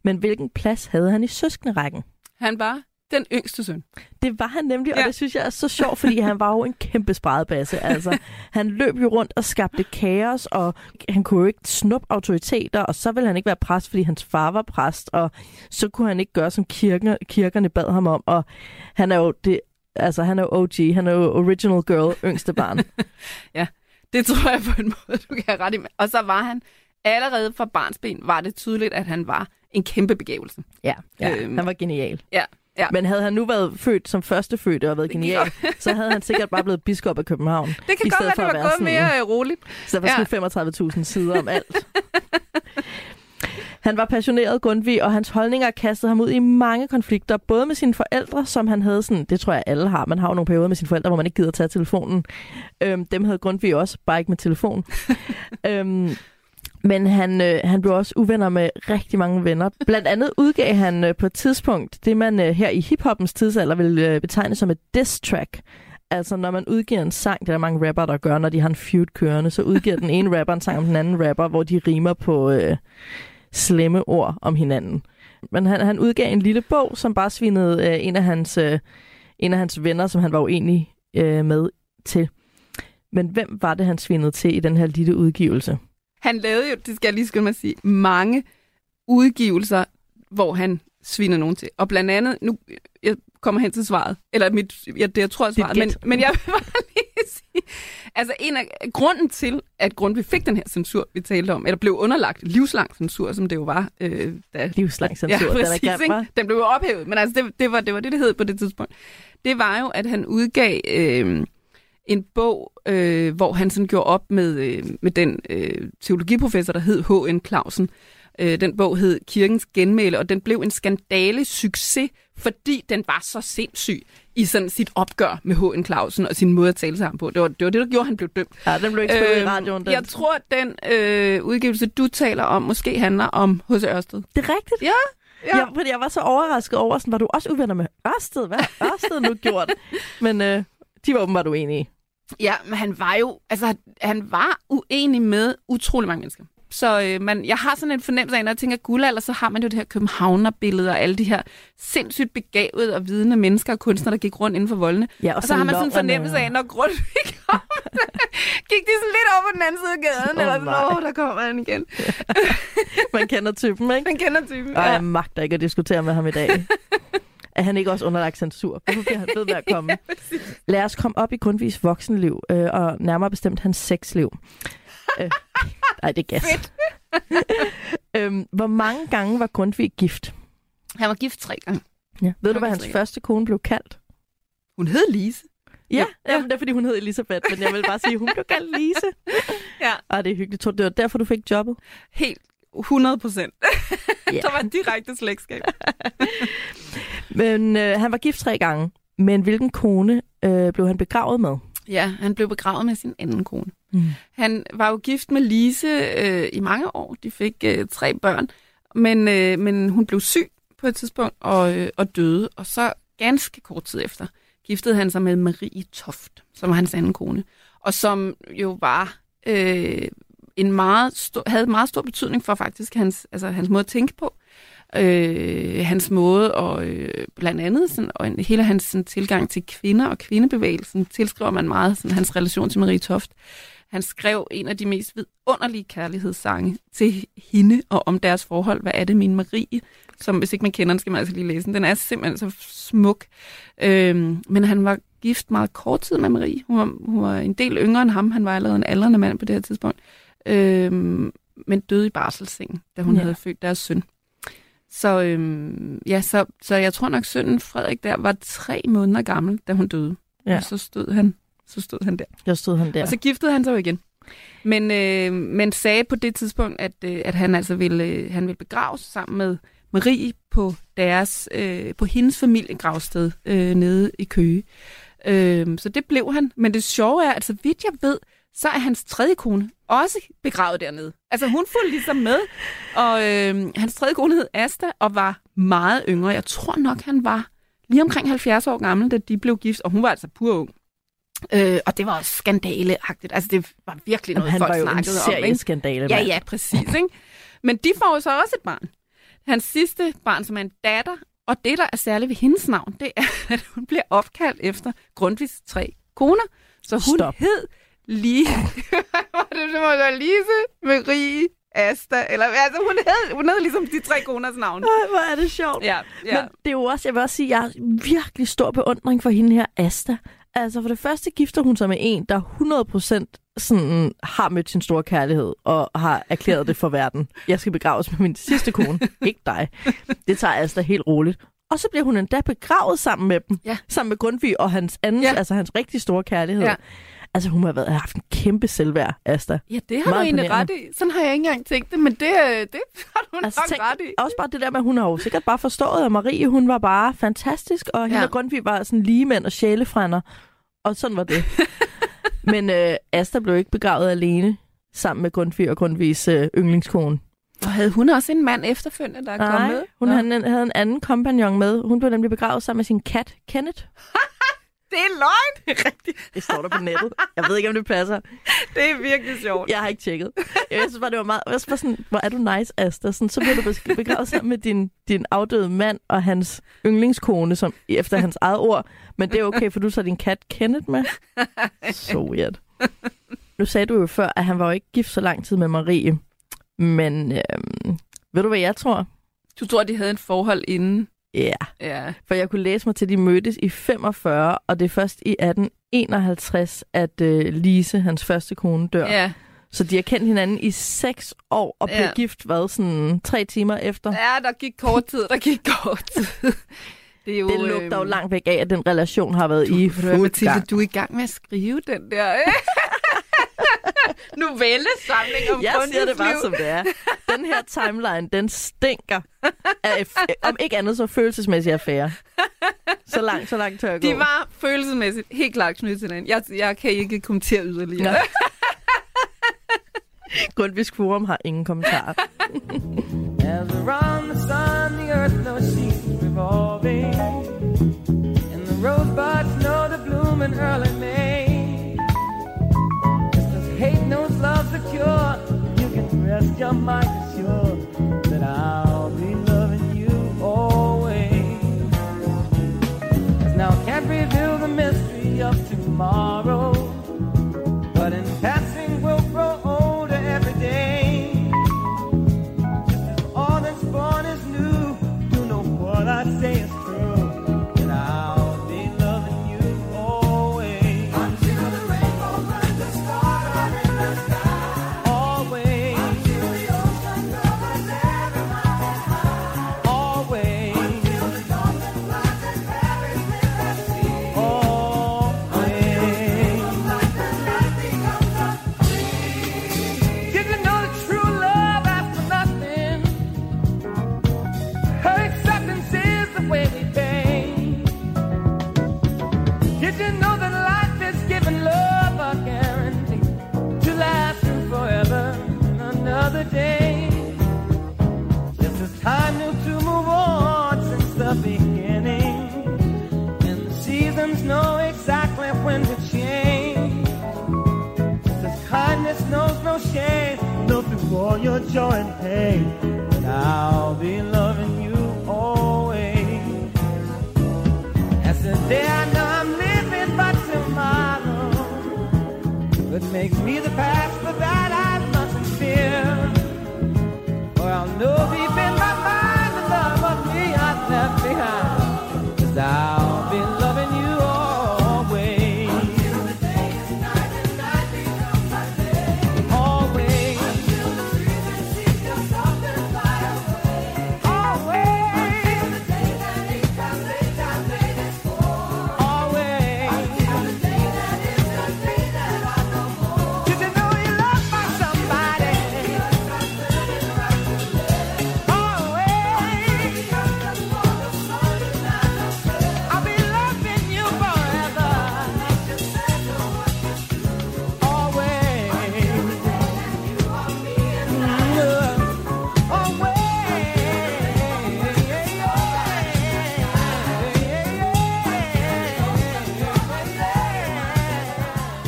Men hvilken plads havde han i søskenderækken? Han var den yngste søn. Det var han nemlig, og Ja. det synes jeg er så sjovt, fordi han var jo en kæmpe spredebasse. Altså, han løb jo rundt og skabte kaos, og han kunne jo ikke snuppe autoriteter, og så ville han ikke være præst, fordi hans far var præst, og så kunne han ikke gøre, som kirken, kirkerne bad ham om. Og han er jo det, altså han er jo OG, han er jo original girl, yngste barn. Det tror jeg på en måde, du kan have ret i. Og så var han, allerede fra barnsben, var det tydeligt, at han var en kæmpe begævelse. ja, ja Øhm. han var genial. Ja. Men havde han nu været født som førstefødte og været genial, så havde han sikkert bare blevet biskop af København. Det kan i godt være, for det at var være gået sådan- mere øh, roligt. Så der var sådan 35.000 sider om alt. Han var passioneret Grundtvig, og hans holdninger kastede ham ud i mange konflikter, både med sine forældre, som han havde sådan, det tror jeg alle har, man har jo nogle perioder med sine forældre, hvor man ikke gider tage telefonen. Øhm, dem havde Grundtvig også, bare ikke med telefon. øhm, men han, øh, han blev også uvenner med rigtig mange venner. Blandt andet udgav han øh, på et tidspunkt det, man øh, her i hiphoppens tidsalder vil øh, betegne som et diss track. Altså, når man udgiver en sang, det er der mange rapper, der gør, når de har en feud kørende, så udgiver den ene rapper en sang om den anden rapper, hvor de rimer på øh, slemme ord om hinanden. Men han, han udgav en lille bog, som bare svinede øh, en, af hans, øh, en af hans venner, som han var uenig øh, med, til. Men hvem var det, han svinede til i den her lille udgivelse? Han lavede jo, det skal jeg lige skynde mig at sige, mange udgivelser, hvor han sviner nogen til. Og blandt andet, nu jeg kommer hen til svaret, eller mit, ja, det jeg tror Dit svaret, men, men jeg vil bare lige sige, altså en af grunden til, at Grundtvig fik den her censur, vi talte om, eller blev underlagt livslang censur, som det jo var, øh, da Livslang censur, ja, er præcis, grim, ikke? Den blev jo ophævet, men altså det, det, var, det var det, det hed på det tidspunkt. Det var jo, at han udgav øh, en bog, øh, hvor han sådan gjorde op med, øh, med den øh, teologiprofessor, der hed H.N. Clausen. Øh, den bog hed Kirkens Genmæle, og den blev en skandale succes, fordi den var så sindssyg i sådan sit opgør med H.N. Clausen og sin måde at tale sammen på. Det var det, var det der gjorde, at han blev dømt. Ja, den blev ikke spillet i Øhm, radioen. Den. Jeg tror, at den øh, udgivelse, du taler om, måske handler om H.C. Ørsted. Det er rigtigt. Ja, Ja. Jeg, fordi jeg var så overrasket over, sådan, var du også uvenner med Ørsted? Hvad har Ørsted nu gjort? Men øh, de var åbenbart uenige. Ja, men han var jo, altså han var uenig med utrolig mange mennesker. Så øh, man, jeg har sådan en fornemmelse af, når jeg tænker guldalder, så har man jo det her københavnerbillede og alle de her sindssygt begavede og vidende mennesker og kunstnere, der gik rundt inden for voldene. Ja, og, Og så har man sådan en fornemmelse af, når Grundtvig kom, gik de sådan lidt over på den anden side af gaden, Åh, eller sådan, åh, der kommer han igen. Man kender typen, ikke? Man kender typen. Og Ja. jeg magter ikke at diskutere med ham i dag. Er han ikke også underlagt censur? Hvorfor bliver han ved med at komme? Lad os komme op i Grundtvigs voksenliv, øh, og nærmere bestemt hans sexliv. øh, nej, det er gas. øhm, hvor mange gange var Grundtvig gift? Han var gift tre gange. Ja. Ved du, hvad hans første kone blev kaldt? Hun hed Lise. Ja, Ja. ja. Jamen, det er, fordi hun hed Elisabeth, men jeg vil bare sige, hun blev kaldt Lise. Ja. Og det er hyggeligt. Tror du, det var derfor, du fik jobbet? Helt 100 procent. Ja. Der var direkte slægtskab. Men øh, han var gift tre gange. Men hvilken kone øh, blev han begravet med? Ja, han blev begravet med sin anden kone. Mm. Han var jo gift med Lise øh, i mange år. De fik øh, tre børn, men, øh, men hun blev syg på et tidspunkt og, øh, og døde. Og så ganske kort tid efter giftede han sig med Marie Toft, som var hans anden kone, og som jo var øh, en meget stor, havde meget stor betydning for faktisk hans, altså, hans måde at tænke på. Øh, hans måde og øh, blandt andet sådan, og en, hele hans sådan, tilgang til kvinder og kvindebevægelsen tilskriver man meget sådan, hans relation til Marie Toft. Han skrev en af de mest vidunderlige kærlighedssange til hende og om deres forhold. Hvad er det, min Marie? Som hvis ikke man kender den, skal man altså lige læse den. Den er simpelthen så smuk. Øhm, men han var gift meget kort tid med Marie. Hun var, hun var en del yngre end ham. Han var allerede en aldrende mand på det her tidspunkt. Øhm, men døde i barselssengen, da hun ja. havde født deres søn. Så, øhm, ja, så, så jeg tror nok, sønnen Frederik der var tre måneder gammel, da hun døde. Ja. Og så stod han, så stod han der. Jeg stod han der. Og så giftede han sig jo igen. Men, øh, men sagde på det tidspunkt, at, øh, at han altså ville, øh, han ville begraves sammen med Marie på deres, øh, på hendes familiegravsted øh, nede i Køge. Øh, så det blev han. Men det sjove er, at så vidt jeg ved, så er hans tredje kone også begravet dernede. Altså hun fulgte ligesom med, og øh, hans tredje kone hed Asta og var meget yngre. Jeg tror nok, han var lige omkring 70 år gammel, da de blev gift, og hun var altså pur ung. Øh, og det var også skandaleagtigt. Altså, det var virkelig noget, han folk var jo en snakkede om. Ikke? serieskandale, Ja, ja, præcis. Ikke? Men de får jo så også et barn. Hans sidste barn, som er en datter, og det, der er særligt ved hendes navn, det er, at hun bliver opkaldt efter Grundtvigs tre koner. Så hun Stop. hed lige... det være Lise, Marie, Asta, eller altså hun hed, hun hed ligesom de tre koners navn. Ej, hvor er det sjovt. Ja, ja. Men det er jo også, jeg vil også sige, jeg har virkelig stor beundring for hende her, Asta. Altså for det første gifter hun sig med en, der 100% sådan har mødt sin store kærlighed og har erklæret det for verden. Jeg skal begraves med min sidste kone, ikke dig. Det tager Asta helt roligt. Og så bliver hun endda begravet sammen med dem. Ja. Sammen med Grundtvig og hans anden, ja. altså hans rigtig store kærlighed. Ja. Altså hun har været, har haft en kæmpe selvværd, Asta. Ja, det har Meget du egentlig ret i. Sådan har jeg ikke engang tænkt det, men det, øh, det har du Altså, nok tænk, ret i. også bare det der med, at hun har jo sikkert bare forstået, at Marie, hun var bare fantastisk, og hende Ja. og Grundtvig var sådan ligemænd og sjælefrænder. Og sådan var det. Men øh, Asta blev ikke begravet alene sammen med Grundtvig og Grundtvigs øh, yndlingskone. Og havde hun også en mand efterfølgende, der er kommet med? hun havde en, havde en anden kompagnon med. Hun blev nemlig begravet sammen med sin kat, Kenneth. Det er løgn! Det står der på nettet. Jeg ved ikke, om det passer. Det er virkelig sjovt. Jeg har ikke tjekket. Jeg synes bare, det var meget... Jeg synes bare sådan, hvor er du nice, Asta. Sådan, så bliver du begravet sammen med din, din afdøde mand og hans yndlingskone, som efter hans eget ord. Men det er okay, for du så din kat Kenneth med. Så weird. Nu sagde du jo før, at han var jo ikke gift så lang tid med Marie. Men øhm, ved du, hvad jeg tror? Du tror, de havde en forhold inden? Ja, Ja. for jeg kunne læse mig til, at de mødtes i 45, og det er først i 1851, at øh, Lise, hans første kone, dør. Ja. Så de har kendt hinanden i seks år, og blev Ja. gift, hvad, sådan tre timer efter? ja, der gik kort tid, der gik kort tid. Det, er jo, Det lugter jo øhm, langt væk af, at den relation har været i du hvad, fuld Mathilde, gang. du er i gang med at skrive den der novellesamling om Jeg siger det bare, som det er. Den her timeline, den stinker af, om ikke andet så følelsesmæssig affære. Så langt, så langt tør jeg gå. De var følelsesmæssigt helt klart knyttet til hinanden. Jeg, jeg kan ikke kommentere yderligere. Nå. Grundtvigs Forum har ingen kommentarer. Tomorrow, your joy and pain. And I'll be loving you always. As the day I know I'm living, but tomorrow what makes me the past, but that I mustn't fear. For I'll know deep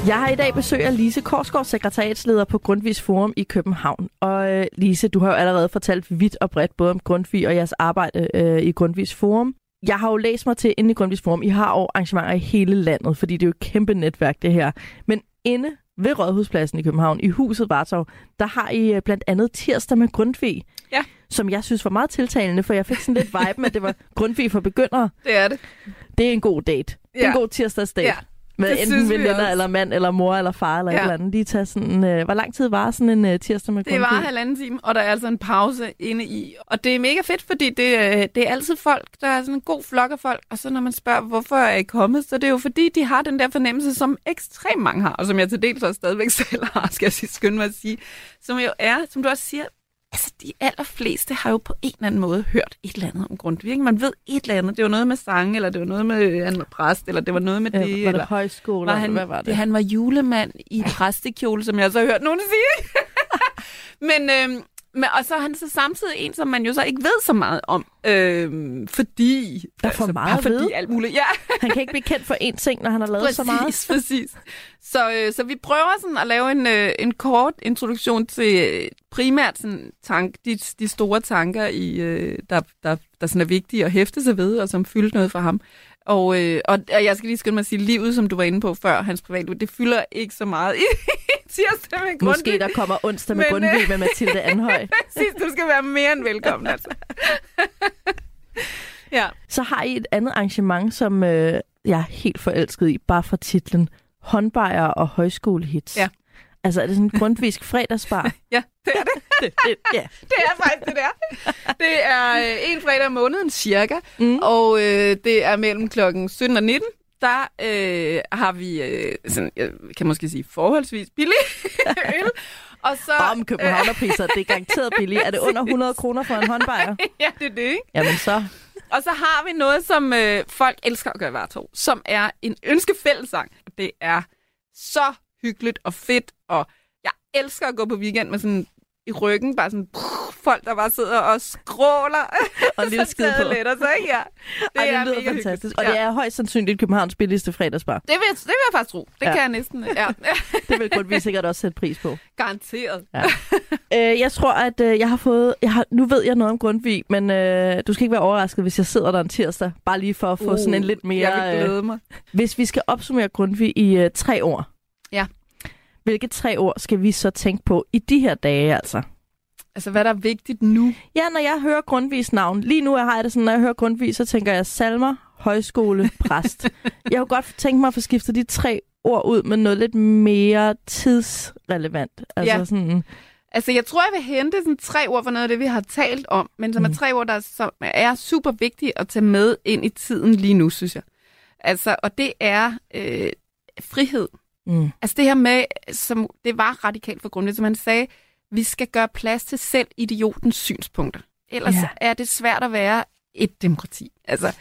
Jeg har i dag besøg af Lise Korsgaard, sekretariatsleder på Grundtvigs Forum i København. Og øh, Lise, du har jo allerede fortalt vidt og bredt både om Grundtvig og jeres arbejde øh, i Grundtvigs Forum. Jeg har jo læst mig til inde i Grundtvigs Forum. I har jo arrangementer i hele landet, fordi det er jo et kæmpe netværk, det her. Men inde ved Rådhuspladsen i København, i huset Vartov, der har I øh, blandt andet tirsdag med Grundtvig. Ja. Som jeg synes var meget tiltalende, for jeg fik sådan lidt vibe med, at det var Grundtvig for begyndere. Det er det. Det er en god date. Det er en Ja. god tirsdagsdate. Ja. Med Det enten veninder, også. eller mand, eller mor, eller far, eller ja. Et eller andet. De tager sådan, øh, hvor lang tid var sådan en øh, tirsdag med Det var halvanden time, og der er altså en pause inde i. Og det er mega fedt, fordi det, øh, det er altid folk, der er sådan en god flok af folk. Og så når man spørger, hvorfor er I kommet, så det er jo fordi, de har den der fornemmelse, som ekstremt mange har, og som jeg til dels også stadigvæk selv har, skal jeg sige, skynde mig at sige, som jo er, som du også siger, altså de allerfleste har jo på en eller anden måde hørt et eller andet om Grundtvig. Man ved et eller andet. Det var noget med sang, eller det var noget med, øh, han var præst, eller det var noget med Ja, det. var det eller, højskole? var han, Hvad var det? Han var julemand i præstekjole, som jeg så har hørt nogen sige. men, øhm, men, og så er han så samtidig en, som man jo så ikke ved så meget om. Øhm, fordi... Der er for meget bare at fordi alt muligt. Ja, Han kan ikke blive kendt for én ting, når han har lavet præcis, så meget. præcis. Så, øh, så vi prøver sådan at lave en, øh, en kort introduktion til øh, primært sådan tank, de, de store tanker, i, øh, der, der, der sådan er vigtige at hæfte sig ved, og som fyldte noget for ham. Og, øh, og, og jeg skal lige skynde mig at sige, livet, som du var inde på før, hans privatliv, det fylder ikke så meget i tirsdag med Grundtvig. Måske der kommer onsdag med Men, Grundtvig øh, med Mathilde Anhøj. Præcis, du skal være mere end velkommen, altså. ja. Så har I et andet arrangement, som øh, jeg er helt forelsket i, bare fra titlen. Håndbejer og højskolehits. Ja. Altså, er det sådan en grundvisk fredagsbar? ja, det er det. det, det, ja. Det er faktisk det der. Det er øh, en fredag om måneden cirka, Mm. og øh, det er mellem klokken 17 og 19. Der øh, har vi, øh, sådan, jeg kan måske sige, forholdsvis billig øl. Og så, Om københavnerpriser, det er garanteret billigt. Er det under 100 kroner for en håndbejer? Ja, det er det, ikke? Jamen så. Og så har vi noget, som øh, folk elsker at gøre hvert år, som er en ønskefællesang. Det er så hyggeligt og fedt, og jeg elsker at gå på weekend med sådan i ryggen, bare sådan pff, folk, der bare sidder og skråler. Og en lille skid på. lidt, og så, ja. Det, Ej, er det lyder mega fantastisk. hyggeligt. Og ja. det er højst sandsynligt Københavns billigste fredagsbar. Det vil, jeg- det vil jeg faktisk tro. Det Ja. ja. kan jeg næsten. Ja, Det vil Grundtvig sikkert også sætte pris på. garanteret. Øh, jeg tror, at øh, jeg har fået... Jeg har, nu ved jeg noget om Grundtvig, men øh, du skal ikke være overrasket, hvis jeg sidder der en tirsdag. Bare lige for at få uh, sådan en lidt mere... Jeg vil øh, glæde mig. Hvis vi skal opsummere Grundtvig i øh, tre ord. Ja. Hvilke tre ord skal vi så tænke på i de her dage, altså? Altså, hvad der er vigtigt nu. Ja, når jeg hører Grundtvigs navn. Lige nu har jeg det sådan, når jeg hører Grundtvig, så tænker jeg salmer, højskole, præst. jeg kunne godt tænke mig at få skiftet de tre ord ud med noget lidt mere tidsrelevant. Altså Ja. sådan, Altså, jeg tror, jeg vil hente sådan tre ord for noget af det, vi har talt om, men som mm. er tre ord, der som er super vigtige at tage med ind i tiden lige nu, synes jeg. Altså, og det er øh, frihed. Mm, Altså det her med, som det var radikalt for Grundtvig, som han sagde, vi skal gøre plads til selv idiotens synspunkter. Ellers ja. er det svært at være et demokrati. Altså,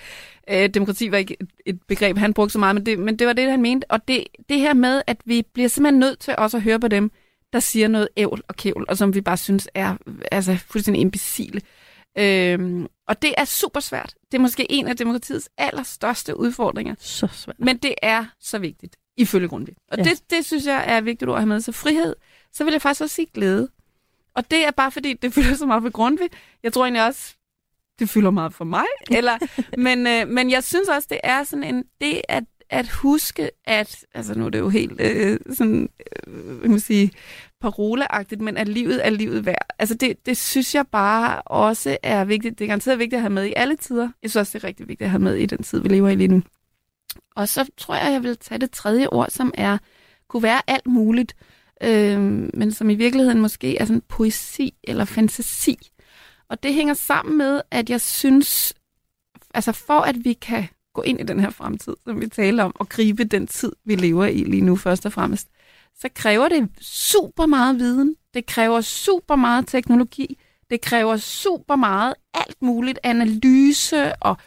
øh, demokrati var ikke et, et begreb, han brugte så meget, men det, men det var det, han mente. Og det, det her med, at vi bliver simpelthen nødt til også at høre på dem, der siger noget ævl og kævl, og som vi bare synes er altså, fuldstændig imbecile. Øhm, og det er super svært. Det er måske en af demokratiets allerstørste udfordringer. så svært. Men det er så vigtigt, ifølge Grundtvig. Og Ja. det, det synes jeg er vigtigt ord at have med. Så frihed, så vil jeg faktisk også sige glæde. Og det er bare fordi, det fylder så meget for Grundtvig. Jeg tror egentlig også, det fylder meget for mig. Eller, men, øh, men jeg synes også, det er sådan en, det at, at huske, at, altså nu er det jo helt øh, sådan, øh, kan man sige, paroleagtigt, men at livet er livet værd. Altså det, det synes jeg bare også er vigtigt. Det er garanteret vigtigt at have med i alle tider. Jeg synes også, det er rigtig vigtigt at have med i den tid, vi lever i lige nu. Og så tror jeg, jeg vil tage det tredje ord, som er, kunne være alt muligt, øh, men som i virkeligheden måske er sådan poesi eller fantasi. Og det hænger sammen med, at jeg synes, altså for at vi kan gå ind i den her fremtid, som vi taler om, og gribe den tid, vi lever i lige nu først og fremmest, så kræver det super meget viden. Det kræver super meget teknologi. Det kræver super meget alt muligt analyse og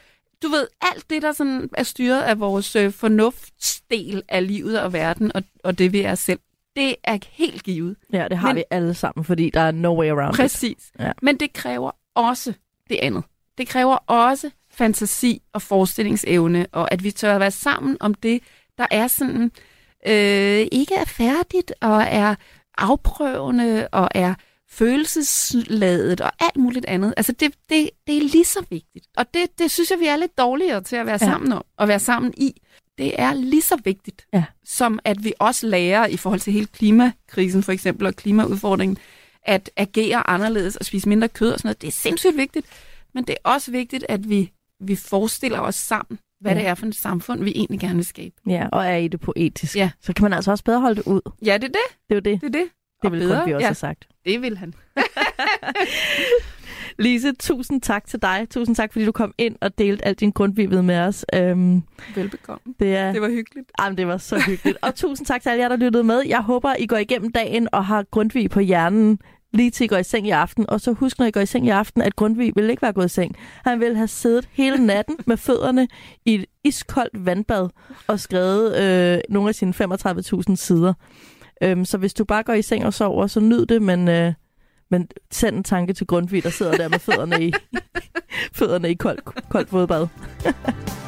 du ved, alt det, der sådan er styret af vores øh, fornuftsdel af livet og verden og, og det vi er selv, det er helt givet. Ja, det har Men- vi alle sammen, fordi der er no way around it. Præcis. Ja. Men det kræver også det andet. Det kræver også fantasi og forestillingsevne, og at vi tør at være sammen om det, der er sådan øh, ikke er færdigt og er afprøvende og er følelsesladet og alt muligt andet. Altså det, det, det er lige så vigtigt. Og det, det synes jeg, vi er lidt dårligere til at være Ja. sammen om, og være sammen i. Det er lige så vigtigt, Ja. som at vi også lærer i forhold til hele klimakrisen for eksempel, og klimaudfordringen, at agere anderledes og spise mindre kød og sådan noget. Det er sindssygt vigtigt, men det er også vigtigt, at vi, vi forestiller os sammen hvad Ja. det er for et samfund, vi egentlig gerne vil skabe. Ja, og er i det poetisk. Ja. Så kan man altså også bedre holde det ud. Ja, det er det. Det er jo det. Det er det. Det vil bedre, Grundtvig også ja. have sagt. Det vil han. Lise, tusind tak til dig. Tusind tak, fordi du kom ind og delte alt din grundvivet med os. Øhm, Velbekomme. det, er, Det var hyggeligt. Jamen, det var så hyggeligt. og tusind tak til alle jer, der lyttede med. Jeg håber, I går igennem dagen og har Grundtvig på hjernen lige til I går i seng i aften. Og så husk, når I går i seng i aften, at Grundtvig ville ikke være gået i seng. Han ville have siddet hele natten med fødderne i et iskoldt vandbad og skrevet øh, nogle af sine 35.000 sider. Øhm, så hvis du bare går i seng og sover, så nyd det, men, øh, men send en tanke til Grundtvig, der sidder der med fødderne i, fødderne i koldt, koldt fodbad.